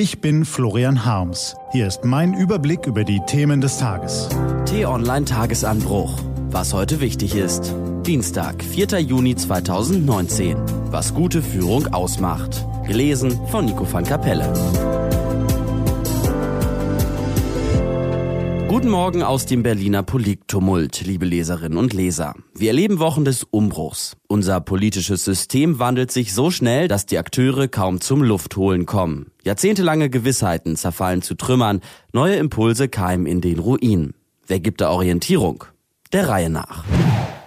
Ich bin Florian Harms. Hier ist mein Überblick über die Themen des Tages. T-Online Tagesanbruch. Was heute wichtig ist. Dienstag, 4. Juni 2019. Was gute Führung ausmacht. Gelesen von Nico van Kapelle. Guten Morgen aus dem Berliner Polittumult, liebe Leserinnen und Leser. Wir erleben Wochen des Umbruchs. Unser politisches System wandelt sich so schnell, dass die Akteure kaum zum Luftholen kommen. Jahrzehntelange Gewissheiten zerfallen zu Trümmern, neue Impulse keimen in den Ruin. Wer gibt da Orientierung? Der Reihe nach.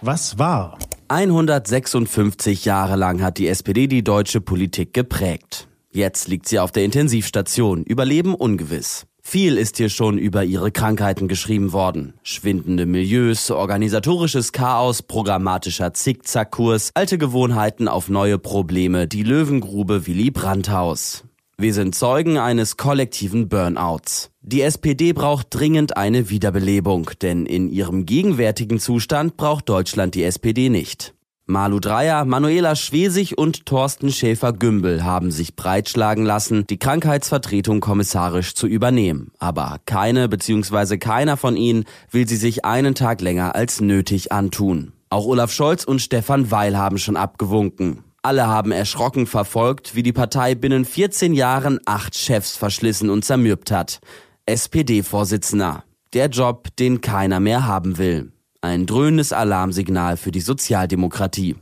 Was war? 156 Jahre lang hat die SPD die deutsche Politik geprägt. Jetzt liegt sie auf der Intensivstation, Überleben ungewiss. Viel ist hier schon über ihre Krankheiten geschrieben worden. Schwindende Milieus, organisatorisches Chaos, programmatischer Zickzackkurs, alte Gewohnheiten auf neue Probleme, die Löwengrube Willy Brandt-Haus. Wir sind Zeugen eines kollektiven Burnouts. Die SPD braucht dringend eine Wiederbelebung, denn in ihrem gegenwärtigen Zustand braucht Deutschland die SPD nicht. Malu Dreyer, Manuela Schwesig und Thorsten Schäfer-Gümbel haben sich breitschlagen lassen, die Krankheitsvertretung kommissarisch zu übernehmen. Aber keine bzw. keiner von ihnen will sie sich einen Tag länger als nötig antun. Auch Olaf Scholz und Stefan Weil haben schon abgewunken. Alle haben erschrocken verfolgt, wie die Partei binnen 14 Jahren acht Chefs verschlissen und zermürbt hat. SPD-Vorsitzender. Der Job, den keiner mehr haben will. Ein dröhnendes Alarmsignal für die Sozialdemokratie.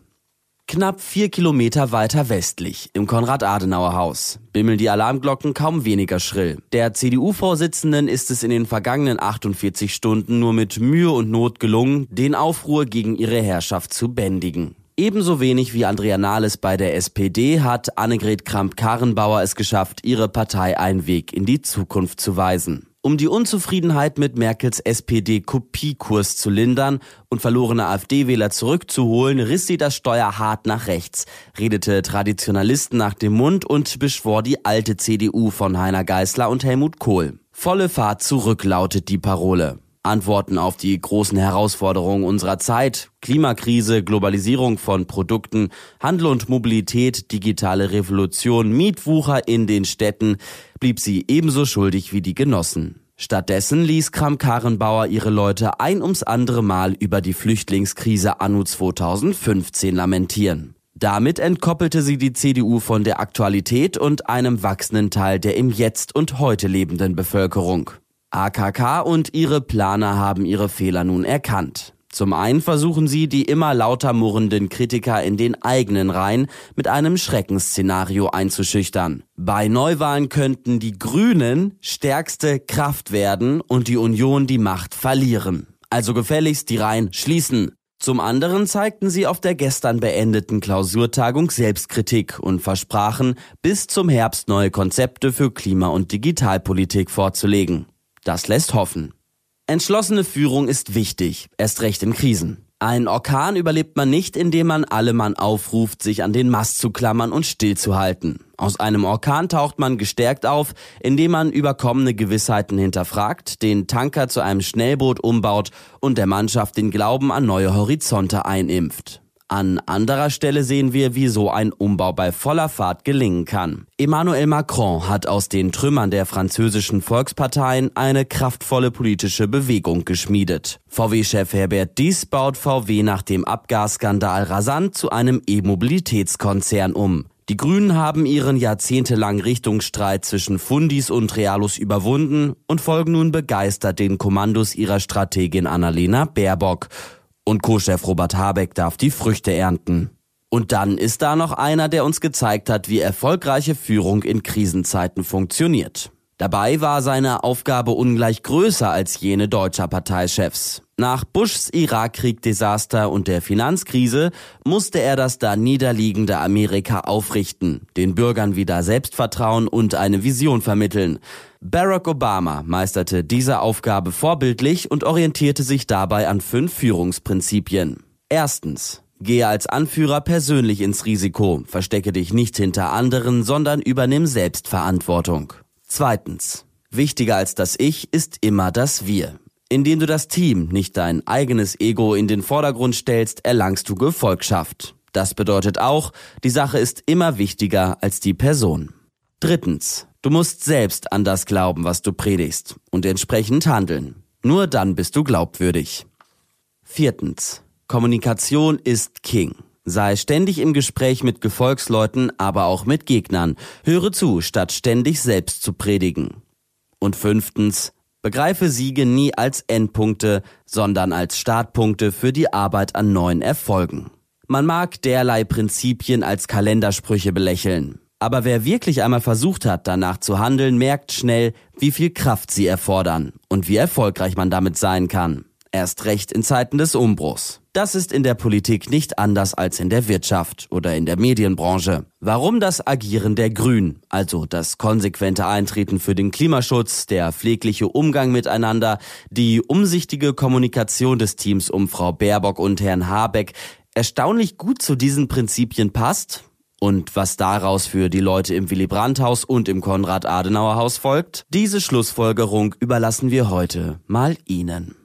Knapp vier Kilometer weiter westlich, im Konrad-Adenauer-Haus, bimmeln die Alarmglocken kaum weniger schrill. Der CDU-Vorsitzenden ist es in den vergangenen 48 Stunden nur mit Mühe und Not gelungen, den Aufruhr gegen ihre Herrschaft zu bändigen. Ebenso wenig wie Andrea Nahles bei der SPD hat Annegret Kramp-Karrenbauer es geschafft, ihre Partei einen Weg in die Zukunft zu weisen. Um die Unzufriedenheit mit Merkels SPD-Kopiekurs zu lindern und verlorene AfD-Wähler zurückzuholen, riss sie das Steuer hart nach rechts, redete Traditionalisten nach dem Mund und beschwor die alte CDU von Heiner Geißler und Helmut Kohl. Volle Fahrt zurück lautet die Parole. Antworten auf die großen Herausforderungen unserer Zeit, Klimakrise, Globalisierung von Produkten, Handel und Mobilität, digitale Revolution, Mietwucher in den Städten, blieb sie ebenso schuldig wie die Genossen. Stattdessen ließ Kram-Karrenbauer ihre Leute ein ums andere Mal über die Flüchtlingskrise anno 2015 lamentieren. Damit entkoppelte sie die CDU von der Aktualität und einem wachsenden Teil der im Jetzt und heute lebenden Bevölkerung. AKK und ihre Planer haben ihre Fehler nun erkannt. Zum einen versuchen sie, die immer lauter murrenden Kritiker in den eigenen Reihen mit einem Schreckensszenario einzuschüchtern. Bei Neuwahlen könnten die Grünen stärkste Kraft werden und die Union die Macht verlieren. Also gefälligst die Reihen schließen. Zum anderen zeigten sie auf der gestern beendeten Klausurtagung Selbstkritik und versprachen, bis zum Herbst neue Konzepte für Klima- und Digitalpolitik vorzulegen. Das lässt hoffen. Entschlossene Führung ist wichtig, erst recht in Krisen. Einen Orkan überlebt man nicht, indem man alle Mann aufruft, sich an den Mast zu klammern und stillzuhalten. Aus einem Orkan taucht man gestärkt auf, indem man überkommene Gewissheiten hinterfragt, den Tanker zu einem Schnellboot umbaut und der Mannschaft den Glauben an neue Horizonte einimpft. An anderer Stelle sehen wir, wie so ein Umbau bei voller Fahrt gelingen kann. Emmanuel Macron hat aus den Trümmern der französischen Volksparteien eine kraftvolle politische Bewegung geschmiedet. VW-Chef Herbert Dies baut VW nach dem Abgasskandal rasant zu einem E-Mobilitätskonzern um. Die Grünen haben ihren jahrzehntelangen Richtungsstreit zwischen Fundis und Realos überwunden und folgen nun begeistert den Kommandos ihrer Strategin Annalena Baerbock. Und Co-Chef Robert Habeck darf die Früchte ernten. Und dann ist da noch einer, der uns gezeigt hat, wie erfolgreiche Führung in Krisenzeiten funktioniert. Dabei war seine Aufgabe ungleich größer als jene deutscher Parteichefs. Nach Bushs Irakkrieg-Desaster und der Finanzkrise musste er das da niederliegende Amerika aufrichten, den Bürgern wieder Selbstvertrauen und eine Vision vermitteln. Barack Obama meisterte diese Aufgabe vorbildlich und orientierte sich dabei an fünf Führungsprinzipien. Erstens. Gehe als Anführer persönlich ins Risiko, verstecke dich nicht hinter anderen, sondern übernimm Selbstverantwortung. Zweitens. Wichtiger als das Ich ist immer das Wir. Indem du das Team, nicht dein eigenes Ego in den Vordergrund stellst, erlangst du Gefolgschaft. Das bedeutet auch, die Sache ist immer wichtiger als die Person. Drittens. Du musst selbst an das glauben, was du predigst und entsprechend handeln. Nur dann bist du glaubwürdig. Viertens. Kommunikation ist King. Sei ständig im Gespräch mit Gefolgsleuten, aber auch mit Gegnern. Höre zu, statt ständig selbst zu predigen. Und fünftens. Begreife Siege nie als Endpunkte, sondern als Startpunkte für die Arbeit an neuen Erfolgen. Man mag derlei Prinzipien als Kalendersprüche belächeln. Aber wer wirklich einmal versucht hat, danach zu handeln, merkt schnell, wie viel Kraft sie erfordern und wie erfolgreich man damit sein kann. Erst recht in Zeiten des Umbruchs. Das ist in der Politik nicht anders als in der Wirtschaft oder in der Medienbranche. Warum das Agieren der Grünen, also das konsequente Eintreten für den Klimaschutz, der pflegliche Umgang miteinander, die umsichtige Kommunikation des Teams um Frau Baerbock und Herrn Habeck erstaunlich gut zu diesen Prinzipien passt, und was daraus für die Leute im Willy Brandt-Haus und im Konrad-Adenauer-Haus folgt, diese Schlussfolgerung überlassen wir heute mal Ihnen.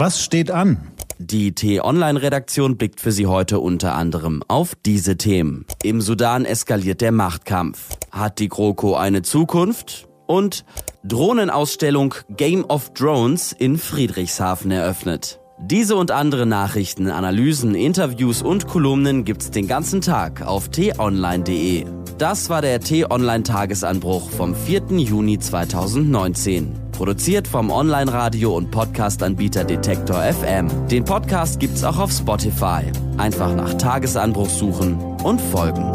Was steht an? Die T-Online-Redaktion blickt für Sie heute unter anderem auf diese Themen. Im Sudan eskaliert der Machtkampf. Hat die GroKo eine Zukunft? Und Drohnenausstellung Game of Drones in Friedrichshafen eröffnet. Diese und andere Nachrichten, Analysen, Interviews und Kolumnen gibt's den ganzen Tag auf t-online.de. Das war der T-Online Tagesanbruch vom 4. Juni 2019. Produziert vom Online-Radio und Podcast-Anbieter Detektor FM. Den Podcast gibt's auch auf Spotify. Einfach nach Tagesanbruch suchen und folgen.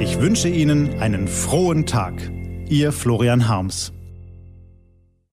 Ich wünsche Ihnen einen frohen Tag. Ihr Florian Harms.